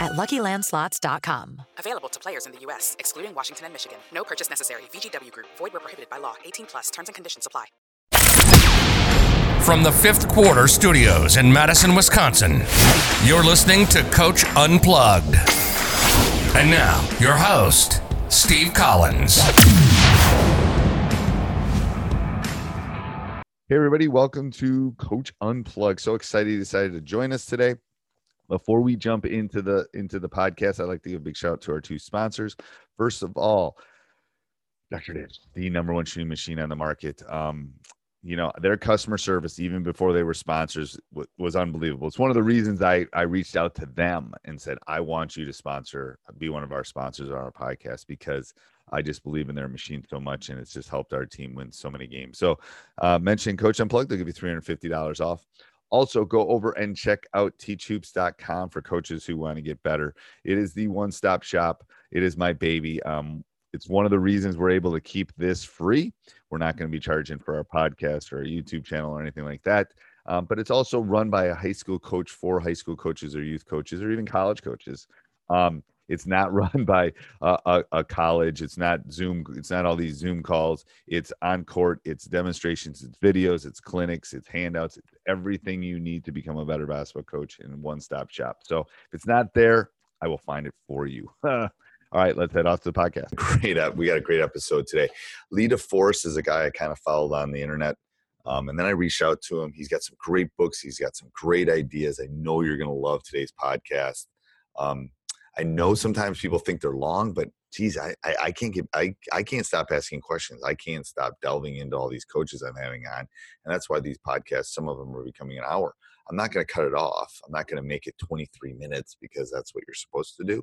at luckylandslots.com. Available to players in the U.S., excluding Washington and Michigan. No purchase necessary. VGW Group, void where prohibited by law. 18 plus terms and conditions apply. From the fifth quarter studios in Madison, Wisconsin, you're listening to Coach Unplugged. And now, your host, Steve Collins. Hey everybody, welcome to Coach Unplugged. So excited you decided to join us today. Before we jump into the into the podcast, I'd like to give a big shout out to our two sponsors. First of all, Dr. Dish, the number one shooting machine on the market. Um, you know, their customer service, even before they were sponsors, w- was unbelievable. It's one of the reasons I I reached out to them and said, I want you to sponsor, be one of our sponsors on our podcast because I just believe in their machine so much, and it's just helped our team win so many games. So, uh, mention Coach Unplugged, they'll give you three hundred fifty dollars off. Also, go over and check out teachhoops.com for coaches who want to get better. It is the one stop shop. It is my baby. Um, it's one of the reasons we're able to keep this free. We're not going to be charging for our podcast or our YouTube channel or anything like that. Um, but it's also run by a high school coach for high school coaches or youth coaches or even college coaches. Um, it's not run by a, a, a, college. It's not Zoom. It's not all these Zoom calls. It's on court. It's demonstrations. It's videos. It's clinics. It's handouts. It's everything you need to become a better basketball coach in one stop shop. So if it's not there, I will find it for you. All right, let's head off to the podcast. Great. ep- We got a great episode today. Lee DeForest is a guy I kind of followed on the internet. Um, and then I reached out to him. He's got some great books. He's got some great ideas. I know you're going to love today's podcast. Um, I know sometimes people think they're long, but geez, I, I, I can't get I, I can't stop asking questions. I can't stop delving into all these coaches I'm having on. And that's why these podcasts, some of them are becoming an hour. I'm not going to cut it off. I'm not going to make it 23 minutes because that's what you're supposed to do.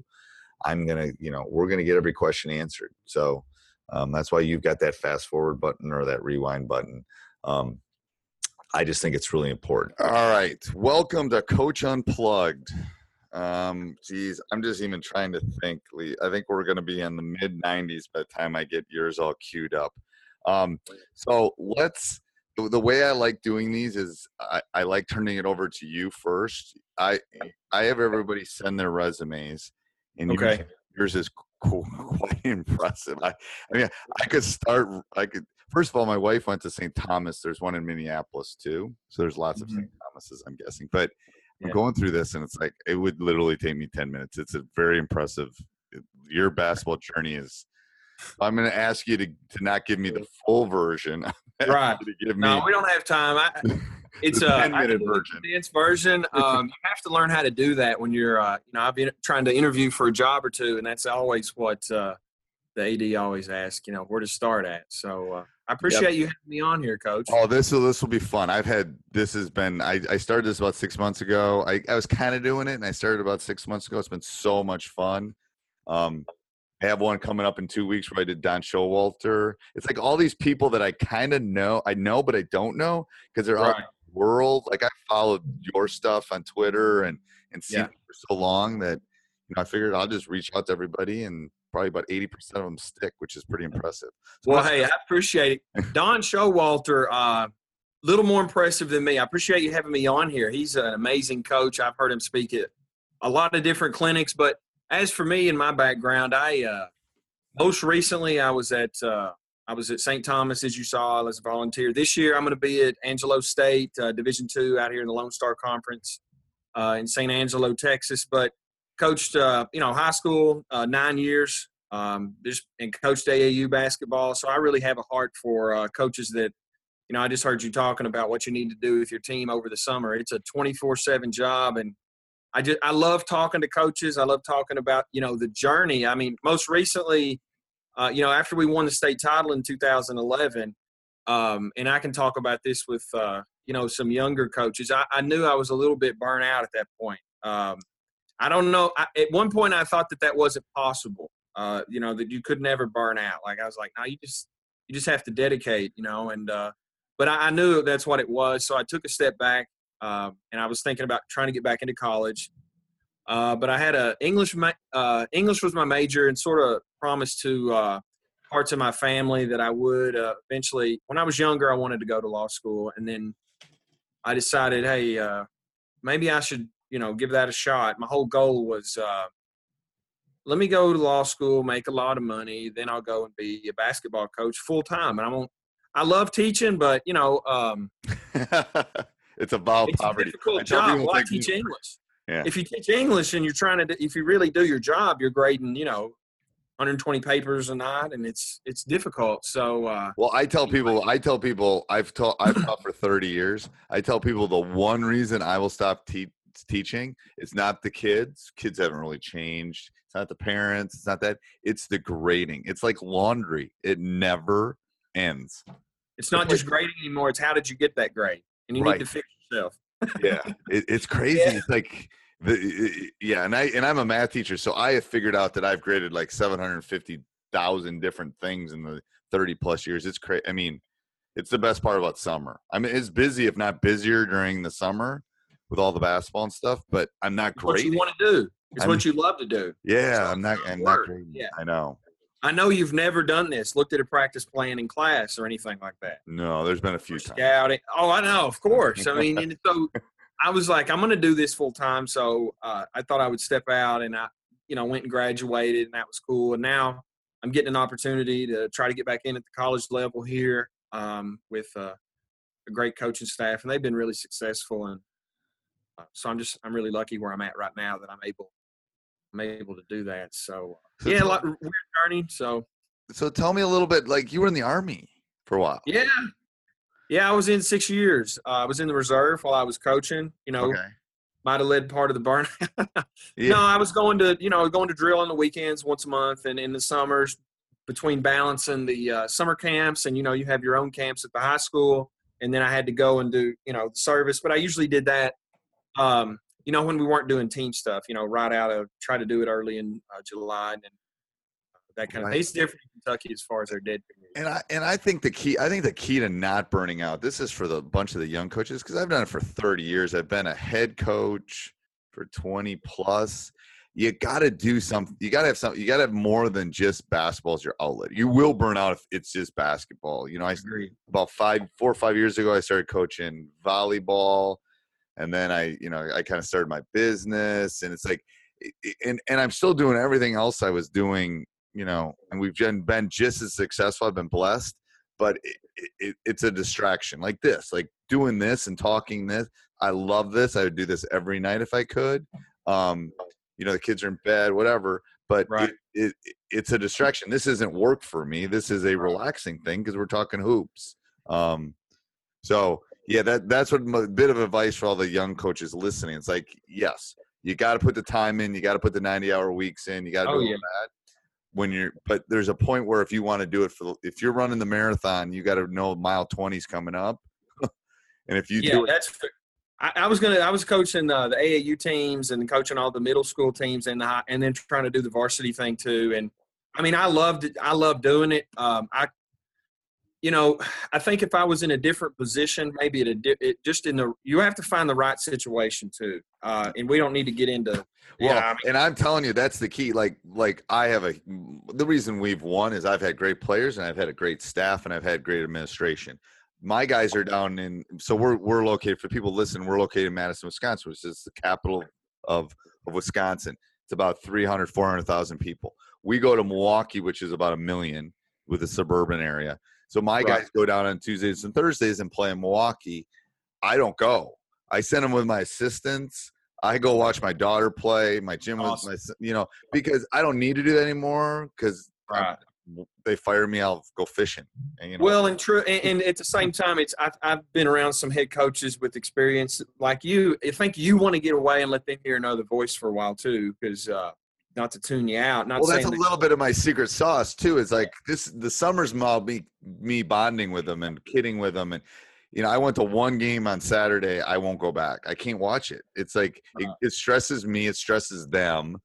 I'm to, you know, we're going to get every question answered. So um, that's why you've got that fast forward button or that rewind button. Um, I just think it's really important. All right. Welcome to Coach Unplugged. Um, geez, I'm just even trying to think. Lee. I think we're going to be in the mid 90s by the time I get yours all queued up. Um, so let's. The way I like doing these is I, I like turning it over to you first. I I have everybody send their resumes, and yours- Okay. yours is qu- quite impressive. I, I mean, I could start. I could. First of all, my wife went to St. Thomas. There's one in Minneapolis too, so there's lots of St. Thomases. I'm guessing, but I'm Yeah. going through this, and it's like it would literally take me ten minutes. It's a very impressive. Your basketball journey is. I'm going to ask you to to not give me the full version. Right. To give me No, we don't have time. I, it's a 10 minute version. condensed version. Um, you have to learn how to do that when you're, uh, you know, I've been trying to interview for a job or two, and that's always what uh, the AD always asks. You know, where to start at. So uh, I appreciate you having me on here, Coach. Oh, this will this will be fun. I've had this has been I, I started this about six months ago. I, I was kind of doing it and I started about six months ago. It's been so much fun. Um I have one coming up in two weeks where I did Don Showalter. It's like all these people that I kind of know, I know, but I don't know because they're out in the world. Like I followed your stuff on Twitter and and seen Yeah. for so long that you know I figured I'll just reach out to everybody and probably about eighty percent of them stick, which is pretty impressive. So Well, hey, I appreciate it. Don Showalter, uh, little more impressive than me. I appreciate you having me on here. He's an amazing coach. I've heard him speak at a lot of different clinics. But as for me and my background, I uh, most recently I was at uh, I was at St. Thomas, as you saw, as a volunteer. This year, I'm going to be at Angelo State, uh, Division two, out here in the Lone Star Conference uh, in San Angelo, Texas. But coached, uh, you know, high school uh, nine years, um, just and coached AAU basketball. So I really have a heart for uh, coaches that, you know, I just heard you talking about what you need to do with your team over the summer. It's a 24/7 job, and I just I love talking to coaches. I love talking about you know the journey. I mean, most recently uh, you know, after we won the state title in 2011, um, and I can talk about this with, uh, you know, some younger coaches. I, I, knew I was a little bit burnt out at that point. Um, I don't know. I, at one point, I thought that that wasn't possible. Uh, you know, that you could never burn out. Like I was like, no, you just you just have to dedicate. You know, and uh, but I, I knew that's what it was. So I took a step back, uh, and I was thinking about trying to get back into college. Uh, but I had a English. Uh, English was my major, and sort of promised to uh, parts of my family that I would uh, eventually. When I was younger, I wanted to go to law school, and then I decided, hey, uh, maybe I should, you know, give that a shot. My whole goal was, uh, let me go to law school, make a lot of money, then I'll go and be a basketball coach full time. And I won't. I love teaching, but you know, um, it's a ball it's poverty. A difficult job. I teach English. Yeah. If you teach English and you're trying to, if you really do your job, you're grading, you know, 120 papers a night, and it's it's difficult. So, uh, well, I tell people, I tell people, I've taught, I've taught for 30 years. I tell people the one reason I will stop te- teaching is not the kids. Kids haven't really changed. It's not the parents. It's not that. It's the grading. It's like laundry. It never ends. It's not just grading anymore. It's how did you get that grade, and you Right. need to fix yourself. yeah it, it's crazy Yeah. it's like the yeah and i and i'm a math teacher so i have figured out that i've graded like 750000 different things in the 30 plus years it's crazy i mean it's the best part about summer i mean it's busy if not busier during the summer with all the basketball and stuff but i'm not It's what you want to do. It's I'm- what you love to do. yeah i'm not i'm not grading Yeah. i know I know you've never done this, looked at a practice plan in class or anything like that. no there's been a few times Scouting. Oh, I know, of course. I mean, and so I was like, I'm going to do this full time. So uh, I thought I would step out, and I, you know, went and graduated, and that was cool. And now I'm getting an opportunity to try to get back in at the college level here um, with uh, a great coaching staff, and they've been really successful. And so I'm just I'm really lucky where I'm at right now that I'm able I'm able to do that. So So yeah, a lot weird journey. So so tell me a little bit like you were in the army for a while yeah, yeah, I was in six years. Uh, I was in the reserve while I was coaching. You know, okay might have led part of the burn. yeah No, I was going to, you know, going to drill on the weekends once a month, and in the summers, between balancing the uh, summer camps, and you know, you have your own camps at the high school, and then I had to go and do, you know, the service. But I usually did that, um, you know, when we weren't doing team stuff, you know, right out of try to do it early in uh, July and then that kind of Right. thing. It's different in Kentucky as far as their dead period. And I and I think the key I think the key to not burning out. This is for the bunch of the young coaches because I've done it for 30 years. I've been a head coach for 20 plus. You got to do something. You got to have something. You got to have more than just basketball as your outlet. You will burn out if it's just basketball. You know, I agree. about five, four or five years ago, I started coaching volleyball, and then I, you know, I kind of started my business, and it's like, and and I'm still doing everything else I was doing, you know, and we've been been just as successful. I've been blessed, but it, it, it's a distraction like this, like doing this and talking this. I love this. I would do this every night if I could. Um, you know, the kids are in bed, whatever. But Right. it, it, it's a distraction. This isn't work for me. This is a relaxing thing because we're talking hoops. Um, so yeah, that that's what a bit of advice for all the young coaches listening. It's like, yes, you got to put the time in. You got to put the ninety hour weeks in. You got to Oh, do yeah. that. When you're, but there's a point where if you want to do it for, if you're running the marathon, you got to know mile 20's coming up. and if you yeah, do it, that's. I, I was gonna. I was coaching uh, the AAU teams and coaching all the middle school teams and the high, and then trying to do the varsity thing too. And I mean, I loved it. I love doing it. Um, I, you know, I think if I was in a different position, maybe di- it, just in the, you have to find the right situation too. Uh, and we don't need to get into. Well, yeah, I mean, and I'm telling you, that's the key. Like, like I have a. The reason we've won is I've had great players and I've had a great staff and I've had great administration. my guys are down in so we're we're located for people listen. we're located in madison wisconsin which is the capital of of wisconsin it's about 300 400000 people we go to milwaukee which is about a million with a suburban area so my Right. guys go down on tuesdays and thursdays and play in milwaukee i don't go i send them with my assistants i go watch my daughter play my gym Awesome. with my you know because i don't need to do that anymore because Right. they fire me i'll go fishing and, you know Well, and true, and, and at the same time, it's I've, I've been around some head coaches with experience like you. I think you want to get away and let them hear another voice for a while too, because uh, not to tune you out. Not well that's a that- little bit of my secret sauce too is like this the summer's all me me bonding with them and kidding with them and you know i went to one game on saturday i won't go back. I can't watch it. It's like it, it stresses me it stresses them.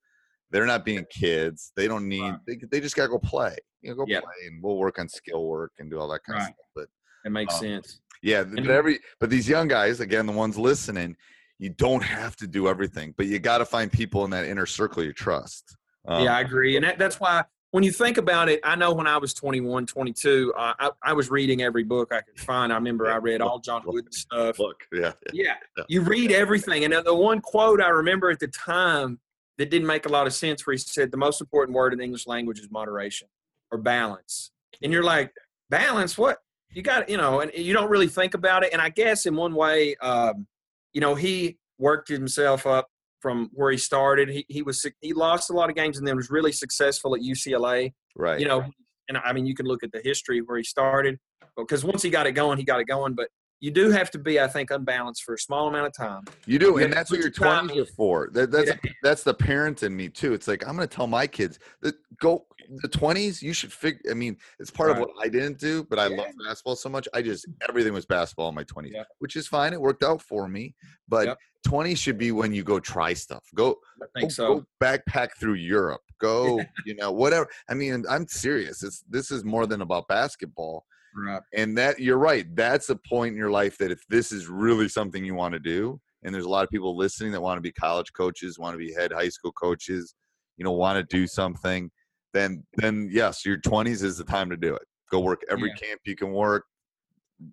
They're not being kids. They don't need they, they just gotta go play. You know go Yeah. play and we'll work on skill work and do all that kind of stuff but it makes um, sense. yeah, but every but these young guys, again, the ones listening, you don't have to do everything, but you got to find people in that inner circle you trust. Um, yeah, I agree, and that, that's why when you think about it, I know when I was 21, 22, uh, I, I was reading every book I could find. I remember I read all John Wooden stuff. Look, yeah, Yeah, Yeah. you read everything. And the one quote I remember at the time that didn't make a lot of sense where he said, the most important word in the English language is moderation or balance. And you're like, balance? What? You got, you know, and you don't really think about it. And I guess in one way, um, you know, he worked himself up from where he started. He, he was, he lost a lot of games and then was really successful at UCLA right. you know, and I mean, you can look at the history where he started because once he got it going, he got it going. But you do have to be, I think, unbalanced for a small amount of time. You do, and that's what your your twenties are for. That, that's Yeah. that's the parent in me too. It's like I'm going to tell my kids that go the twenties. You should figure. I mean, it's part of what I didn't do, but I Yeah. love basketball so much. I just everything was basketball in my twenties, Yeah. which is fine. It worked out for me. But Yep. twenties should be when you go try stuff. Go I think go, so. go backpack through Europe. Go, you know, whatever. I mean, I'm serious. It's this is more than about basketball. Right. And that you're right. That's a point in your life that if this is really something you want to do, and there's a lot of people listening that want to be college coaches, want to be head high school coaches, you know, want to do something, then then yes, your 20s is the time to do it. Go work every Yeah. camp you can work.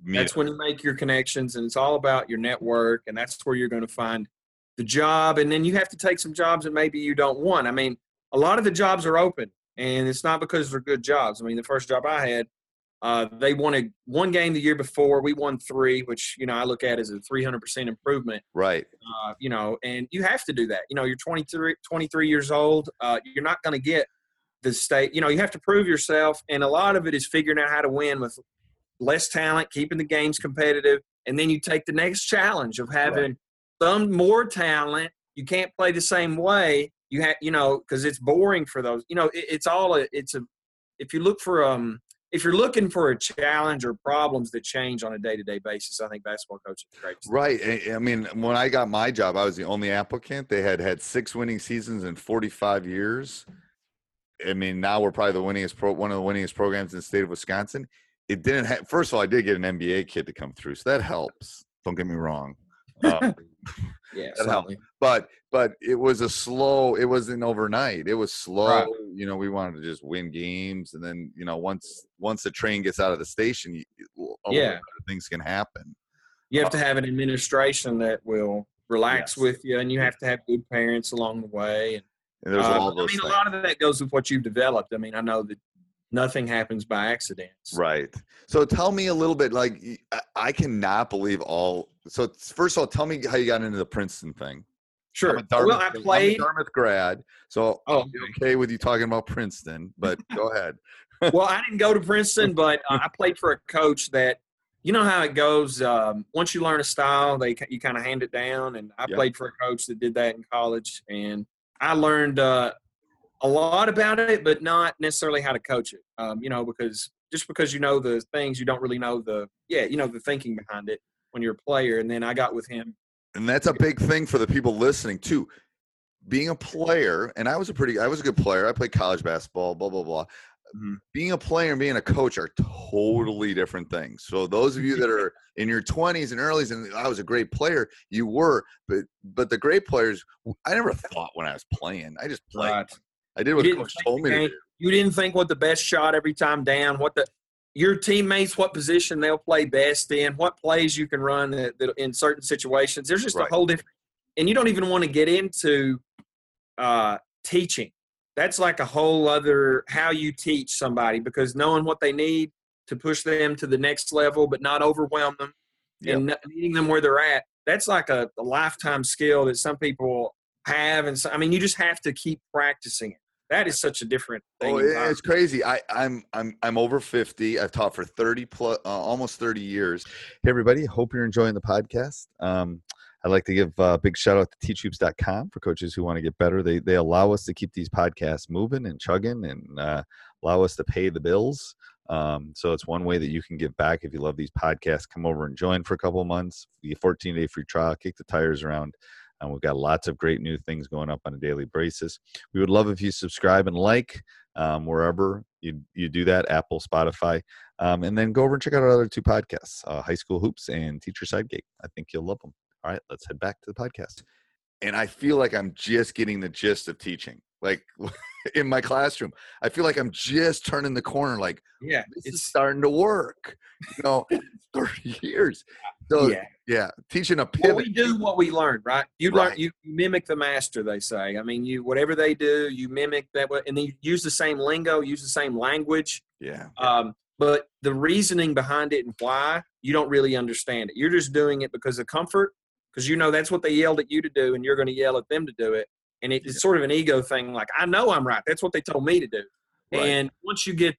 That's when you make your connections, and it's all about your network, and that's where you're going to find the job. And then you have to take some jobs that maybe you don't want. I mean, a lot of the jobs are open, and it's not because they're good jobs. I mean, the first job I had, uh, they wanted one game the year before. We won three, which you know I look at as a 300% improvement. right. uh, you know, and you have to do that. You know, you're 23, 23 years old. Uh, you're not going to get the state. You know, you have to prove yourself, and a lot of it is figuring out how to win with less talent, keeping the games competitive, and then you take the next challenge of having some more talent. You can't play the same way. You have, you know, because it's boring for those. You know, it, it's all a. It's a. If you look for um. If you're looking for a challenge or problems that change on a day-to-day basis, I think basketball coaching is great. Right. I mean, when I got my job, I was the only applicant. They had had six winning seasons in 45 years. I mean, now we're probably the winningest pro, one of the winningest programs in the state of Wisconsin. It didn't have. First of all, I did get an NBA kid to come through, so that helps. Don't get me wrong. Uh, Yeah, That helped. but but it was a slow. It wasn't overnight. It was slow. Right. You know, we wanted to just win games, and then you know, once once the train gets out of the station, you, Yeah. things can happen. You have to have an administration that will relax Yes. with you, and you have to have good parents along the way. And And there's uh, all I mean, things. a lot of that goes with what you've developed. I mean, I know that nothing happens by accidents. Right. So tell me a little bit. Like I cannot believe all. So first of all, tell me how you got into the Princeton thing. Sure. Dartmouth, well, I I'm a played. Dartmouth grad, so Oh, I'm okay with you talking about Princeton. But go ahead. well, I didn't go to Princeton, but uh, I played for a coach that, you know how it goes. Um, once you learn a style, they you kind of hand it down. And I Yep. played for a coach that did that in college, and I learned uh, a lot about it, but not necessarily how to coach it. Um, you know, because just because you know the things, you don't really know the yeah, you know the thinking behind it when you're a player. And then I got with him. And that's a big thing for the people listening too. Being a player, and I was a pretty, I was a good player. I played college basketball. Blah blah blah. Mhm. Being a player and being a coach are totally different things. So those of you that are in your 20s and earlys, and I was a great player, you were, but but the great players, I never thought when I was playing. I just played. I did what You the coach told me to do. You didn't think what the best shot every time down, what the your teammates what position they'll play best in, what plays you can run that, that in certain situations. There's just Right. a whole different, and you don't even want to get into uh, teaching. That's like a whole other how you teach somebody because knowing what they need to push them to the next level, but not overwhelm them and not meeting them where they're at. That's like a, a lifetime skill that some people have, and so, I mean, you just have to keep practicing it. That is such a different thing. Oh, it's crazy. I, I'm I'm I'm over 50. I've taught for 30 plus, uh, almost 30 years. Hey, everybody. Hope you're enjoying the podcast. Um, I'd like to give a big shout out to teachhoops.com for coaches who want to get better. They they allow us to keep these podcasts moving and chugging and uh, allow us to pay the bills. Um, so it's one way that you can give back if you love these podcasts. Come over and join for a couple months. The 14 day free trial. Kick the tires around. Um, we've got lots of great new things going up on a daily basis. We would love if you subscribe and like um, wherever you you do that, Apple, Spotify, um, and then go over and check out our other two podcasts, uh, High School Hoops and Teacher Side Gig. I think you'll love them. All right, let's head back to the podcast. And I feel like I'm just getting the gist of teaching. Like in my classroom, I feel like I'm just turning the corner. Like yeah, this is it's starting to work. You know, 30 years. So yeah, yeah. teaching a Well, pivot. we do what we learn, right? You learn, Right. you you mimic the master. They say. I mean, you whatever they do, you mimic that, way- and then you use the same lingo, use the same language. yeah, Um, but the reasoning behind it and why you don't really understand it. You're just doing it because of comfort, because you know that's what they yelled at you to do, and you're going to yell at them to do it. And it- it's sort of an ego thing. Like I know I'm right. That's what they told me to do. Right. And once you get,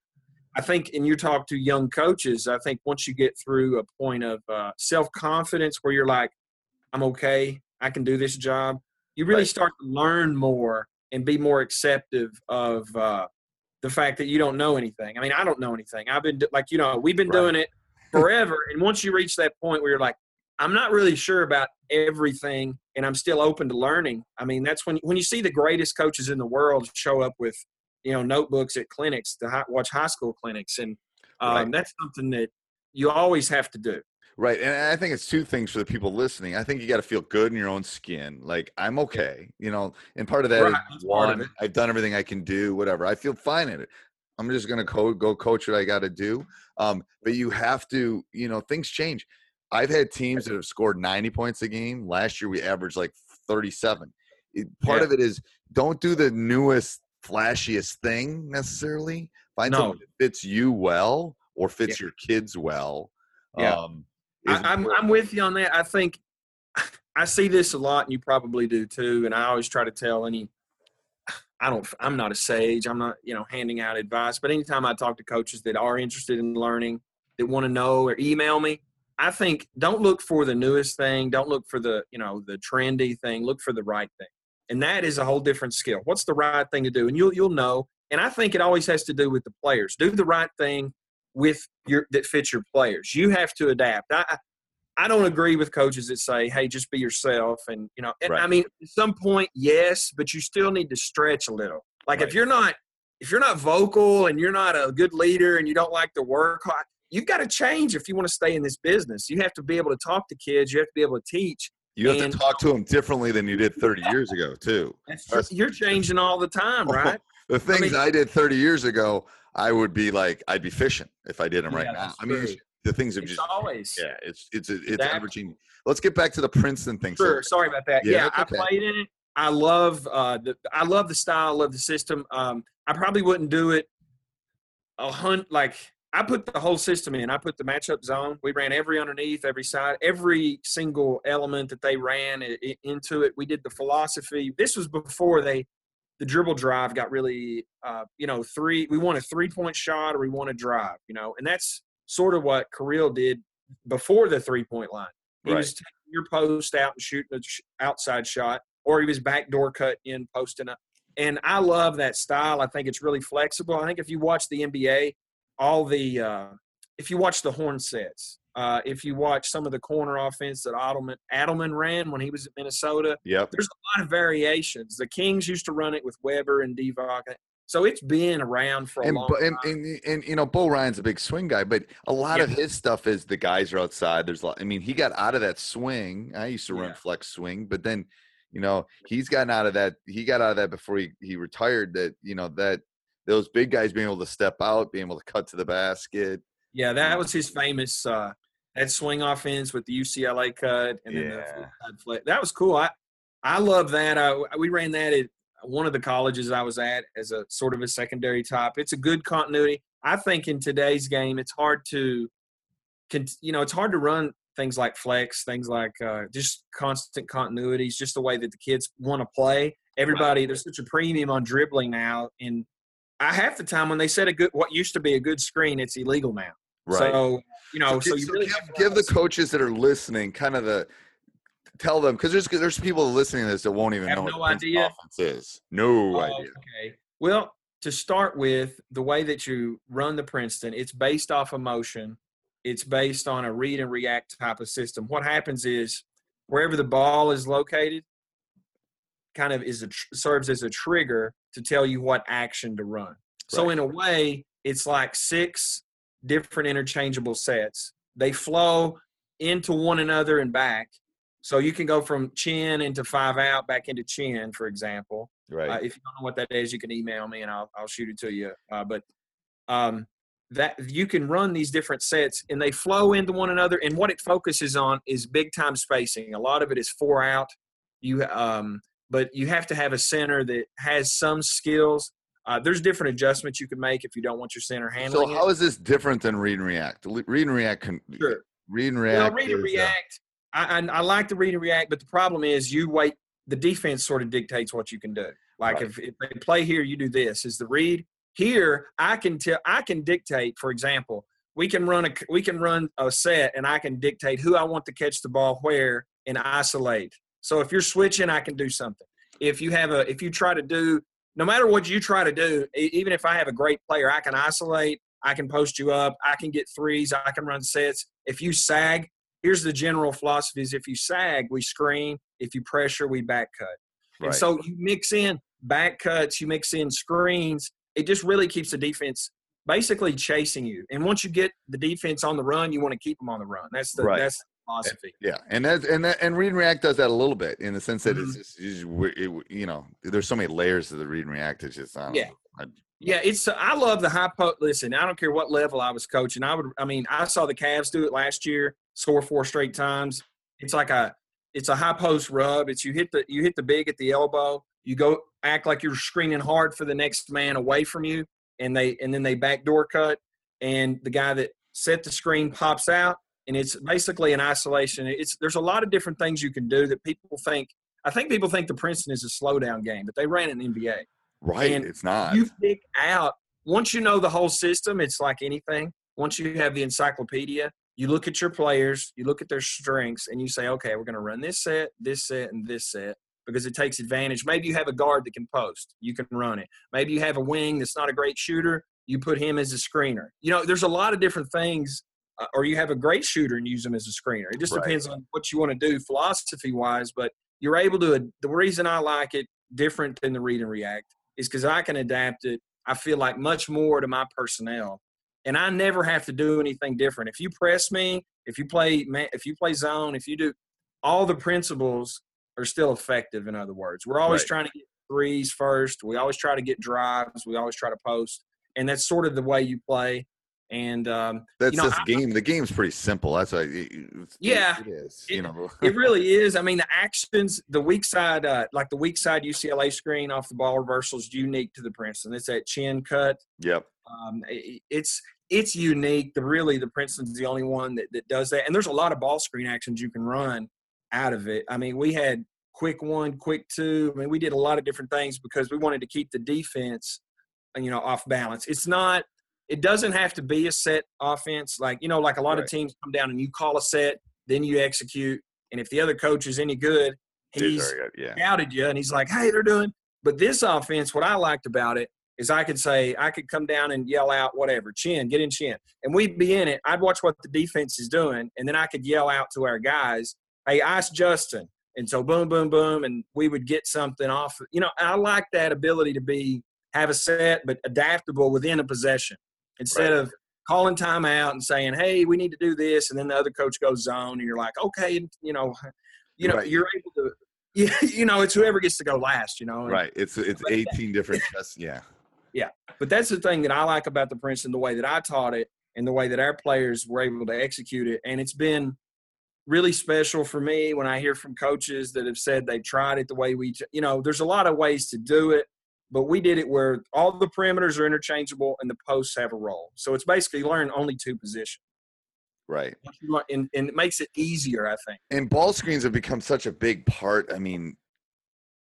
I think, and you talk to young coaches, I think once you get through a point of uh, self confidence where you're like, I'm okay, I can do this job, you really Right. start to learn more and be more acceptive of uh, the fact that you don't know anything. I mean, I don't know anything. I've been, like, you know, we've been Right. doing it forever. and once you reach that point where you're like, I'm not really sure about everything and I'm still open to learning. I mean, that's when when you see the greatest coaches in the world show up with, you know, notebooks at clinics to hi- watch high school clinics. And um, Right. that's something that you always have to do. Right. And I think it's two things for the people listening. I think you got to feel good in your own skin. Like, I'm okay, you know, and part of that is Right, that's part of one, it. I've done everything I can do, whatever. I feel fine at it. I'm just going to co- go coach what I got to do. Um, but you have to, you know, things change. I've had teams that have scored 90 points a game. Last year, we averaged like 37. It, part Yeah. of it is don't do the newest, flashiest thing necessarily. Find No. something that fits you well or fits your kids well. Yeah. Um, I, I'm. I'm with you on that. I think I see this a lot, and you probably do too. And I always try to tell any. I don't. I'm not a sage. I'm not, you know, handing out advice. But anytime I talk to coaches that are interested in learning, that want to know or email me, I think don't look for the newest thing. Don't look for the, you know, the trendy thing. Look for the right thing, and that is a whole different skill. What's the right thing to do? And you'll you'll know. And I think it always has to do with the players. Do the right thing with your that fits your players. You have to adapt. I I- don't agree with coaches that say, "Hey, just be yourself." And you know, and I mean, at some point, yes, but you still need to stretch a little. Like Right. if you're not if you're not vocal and you're not a good leader and you don't like to work hard, you've got to change if you want to stay in this business. You have to be able to talk to kids. You have to be able to teach. You have And- to talk to them differently than you did 30 years ago, too. You're changing all the time, right? The things I, mean- did 30 years ago, I would be like, I'd be fishing if I did them right now. I mean, the things have It's just, always yeah, it's it's it's ever changing. Let's get back to the Princeton thing. So- Sure. Sorry about that. Yeah, Yeah, I okay. played in it. I love uh, the I love the style. I love the system. Um, I probably wouldn't do it a hunt like I put the whole system in. I put the matchup zone. We ran every underneath, every side, every single element that they ran i- i- into it. We did the philosophy. This was before they the dribble drive got really uh, you know three. We want a three point shot or we want a drive. You know, and that's sort of what Carril did before the three point line. He Right. was taking your post out and shooting a sh- outside shot, or he was backdoor cut in, posting up. And I love that style. I think it's really flexible. I think if you watch the NBA, all the uh, if you watch the horn sets, uh, if you watch some of the corner offense that Adelman Adelman ran when he was at Minnesota, Yep. there's a lot of variations. The Kings used to run it with Webber and Divac, so it's been around for a And, long and, time. and, and, you know, Bo Ryan's a big swing guy, but a lot of his stuff is the guys are outside. There's a lot, I mean, he got out of that swing. I used to run Yeah. flex swing, but then, you know, he's gotten out of that. He got out of that before he, he retired that, you know, that those big guys being able to step out, being able to cut to the basket, Yeah, that was his famous uh, that swing offense with the UCLA cut and then Yeah. the. That was cool. I I love that. Uh, we ran that at one of the colleges I was at as a sort of a secondary top. It's a good continuity. I think in today's game, it's hard to, you know, it's hard to run things like flex, things like uh, just constant continuities, just the way that the kids want to play. Everybody, there's such a premium on dribbling now, and I half the time when they set a good, what used to be a good screen, it's illegal now. Right. So you know, so, give, you so really give, give the coaches that are listening kind of the tell them because there's there's people listening to this that won't even Have know no Princeton idea? offense is. No Oh, idea. Okay. Well, to start with, the way that you run the Princeton, it's based off emotion. It's based on a read and react type of system. What happens is wherever the ball is located, kind of is a tr- serves as a trigger to tell you what action to run. So in a way, it's like six different interchangeable sets. They flow into one another and back. So you can go from chin into five out, back into chin, for example. Right. Uh, if you don't know what that is, you can email me and I'll I'll shoot it to you. Uh, but um, that you can run these different sets and they flow into one another. And what it focuses on is big time spacing. A lot of it is four out. You um, but you have to have a center that has some skills. Uh, there's different adjustments you can make if you don't want your center so handling how it. is this different than read and react? Read and react can Sure. read and react. read and react. I, I, I like the read and react, but the problem is you wait. The defense sort of dictates what you can do. Like Right. if, if they play here, you do this. Is the read here? I can tell. I can dictate. For example, we can run a we can run a set, and I can dictate who I want to catch the ball where and isolate. So if you're switching, I can do something. If you have a if you try to do no matter what you try to do, even if I have a great player, I can isolate. I can post you up. I can get threes. I can run sets. If you sag, here's the general philosophy: is if you sag, we screen. If you pressure, we back cut. Right. And so you mix in back cuts, you mix in screens. It just really keeps the defense basically chasing you. And once you get the defense on the run, you want to keep them on the run. That's the Right. that's philosophy. Yeah, and that and that and read and react does that a little bit in the sense that Mm-hmm. it's, just, it, you know there's so many layers to the read and react. It's just I Yeah. I- Yeah, it's. I love the high post. Listen, I don't care what level I was coaching. I would. I mean, I saw the Cavs do it last year, score four straight times. It's like a. It's a high post rub. It's you hit the you hit the big at the elbow. You go act like you're screening hard for the next man away from you, and they and then they backdoor cut, and the guy that set the screen pops out, and it's basically an isolation. It's there's a lot of different things you can do that people think. I think people think the Princeton is a slow down game, but they ran an NBA right, And it's not. you pick out once you know the whole system it's like anything once you have the encyclopedia you look at your players you look at their strengths and you say okay we're going to run this set this set and this set because it takes advantage maybe you have a guard that can post you can run it maybe you have a wing that's not a great shooter you put him as a screener you know there's a lot of different things uh, or you have a great shooter and use them as a screener it just Right. depends on what you want to do philosophy wise but you're able to the reason i like it different than the read and react is because I can adapt it. I feel like much more to my personnel, and I never have to do anything different. If you press me, if you play, if you play zone, if you do, all the principles are still effective. In other words, we're always Right. trying to get threes first. We always try to get drives. We always try to post, and that's sort of the way you play. And um, That's you know, this I- game. The game's pretty simple. That's why. It, Yeah. it is. It- you know. it really is. I mean, the actions, the weak side, uh, like the weak side UCLA screen off the ball reversal is unique to the Princeton. It's that chin cut. yep. Um, i- it's it's unique. The really the Princeton's the only one that, that does that. And there's a lot of ball screen actions you can run out of it. I mean, we had quick one, quick two. I mean, we did a lot of different things because we wanted to keep the defense, you know, off balance. It's not. It doesn't have to be a set offense. Like you know, like a lot Right. of teams come down and you call a set, then you execute, and if the other coach is any good, he's good, Yeah. scouted you and he's like, hey, they're doing. But this offense, what I liked about it is I could say, I could come down and yell out whatever, chin, get in chin. And we'd be in it. I'd watch what the defense is doing. And then I could yell out to our guys, hey, ice Justin. And so boom, boom, boom. And we would get something off. You know, I like that ability to be, have a set, but adaptable within a possession instead Right. of calling time out and saying, hey, we need to do this. And then the other coach goes zone and you're like, okay, you know, you know, Right. you're able to, you know, it's whoever gets to go last, you know. Right. It's it's 18 different tests. Yeah, yeah. But that's the thing that I like about the Princeton, the way that I taught it, and the way that our players were able to execute it. And it's been really special for me when I hear from coaches that have said they tried it the way we, you know, there's a lot of ways to do it, but we did it where all the perimeters are interchangeable and the posts have a role. So it's basically learn only two positions. Right. And, and it makes it easier, I think. And ball screens have become such a big part. I mean,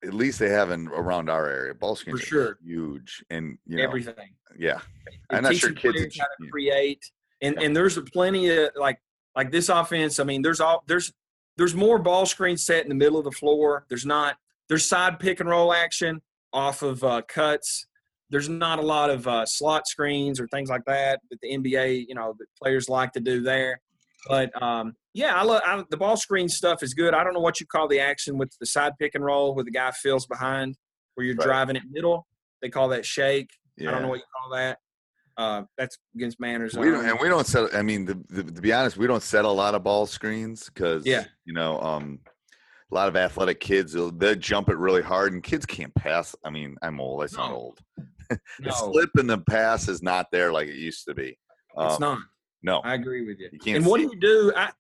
at least they have in around our area. Ball screens For sure. huge, and you know, Everything. yeah. It I'm not sure kids. players how to create, and and there's plenty of like like this offense. I mean, there's all there's there's more ball screens set in the middle of the floor. There's not there's side pick and roll action off of uh, cuts. There's not a lot of uh, slot screens or things like that that the NBA you know that players like to do there. But um, yeah, I love I, the ball screen stuff is good. I don't know what you call the action with the side pick and roll where the guy fills behind where you're Right. driving it middle. They call that shake. I don't know what you call that. Uh, that's against manners. We don't, Um, and we don't set. I mean, the, the, to be honest, we don't set a lot of ball screens because Yeah. you know, um, a lot of athletic kids they'll, jump it really hard, and kids can't pass. I mean, I'm old. I sound No. old. no, The slip in the pass is not there like it used to be. it's Um, not. No, I agree with you. You can't and what do you do? I,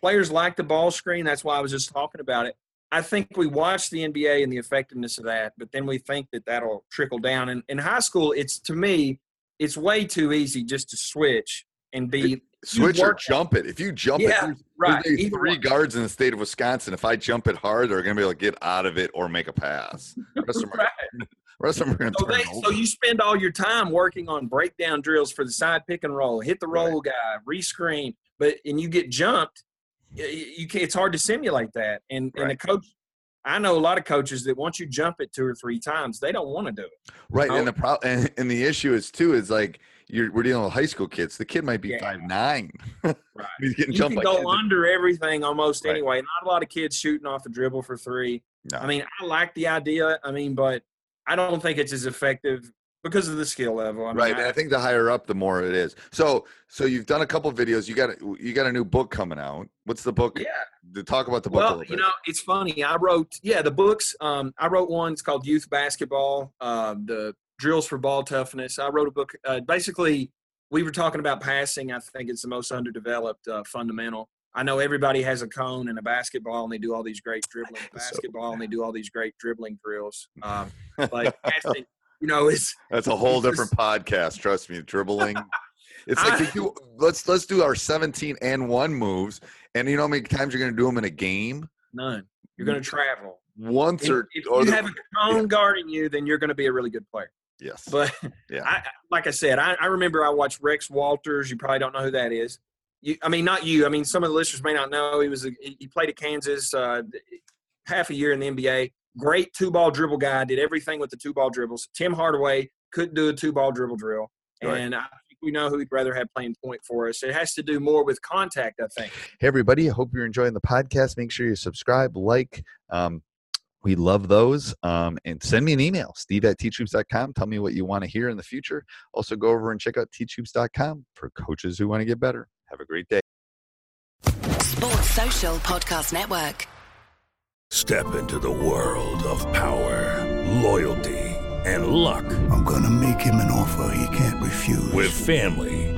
players like the ball screen. That's why I was just talking about it. I think we watch the NBA and the effectiveness of that, but then we think that that'll trickle down. And in high school, it's to me, it's way too easy just to switch and be switch or jump it. If you jump Yeah, it, there's, right. there's three one. guards in the state of Wisconsin. If I jump it hard, they're going to be able to get out of it or make a pass. Rest them Right. rest them are going to So, they, so you spend all your time working on breakdown drills for the side pick and roll, hit the roll guy, rescreen, but and you get jumped. You can It's hard to simulate that, and and the coach. I know a lot of coaches that once you jump it two or three times, they don't want to do it. Right, know? and the pro- and, and the issue is too is like you're we're dealing with high school kids. The kid might be Yeah. five nine. Right. He's getting You jumped can by go under everything almost Right. anyway. Not a lot of kids shooting off the dribble for three. No. I mean, I like the idea. I mean, but I don't think it's as effective because of the skill level. I mean, right, I- and I think the higher up, the more it is. So, so you've done a couple videos. You got a, you got a new book coming out. What's the book? yeah. To talk about the book a Well, you know, it's funny. I wrote, yeah, the books. Um, I wrote one. It's called Youth Basketball. Uh, the drills for ball toughness. I wrote a book. Uh, basically, we were talking about passing. I think it's the most underdeveloped uh, fundamental. I know everybody has a cone and a basketball, and they do all these great dribbling So- basketball, and they do all these great dribbling drills. Um, but passing, you know, it's That's a whole different podcast. Trust me, dribbling. It's like I- do, let's let's do our 17 and one moves, and you know how many times you're going to do them in a game? none. You're going to travel. Once If, or, if or you the- have a cone guarding you, then you're going to be a really good player. Yes, But Yeah. I, like I said, I, I remember I watched Rex Walters. You probably don't know who that is. You, I mean, not you. I mean, some of the listeners may not know. He was a, he he played at Kansas uh, half a year in the NBA. Great two ball dribble guy. Did everything with the two ball dribbles. Tim Hardaway couldn't do a two ball dribble drill, Right. and I think we know who we'd rather have playing point for us. It has to do more with contact. I think. Hey, everybody. I hope you're enjoying the podcast. Make sure you subscribe, like. Um, we love those. Um, and send me an email, steve at teachhoops.com. Tell me what you want to hear in the future. Also, go over and check out teachhoops.com for coaches who want to get better. Have a great day. Sports Social Podcast Network. Step into the world of power, loyalty, and luck. I'm gonna make him an offer he can't refuse. With family,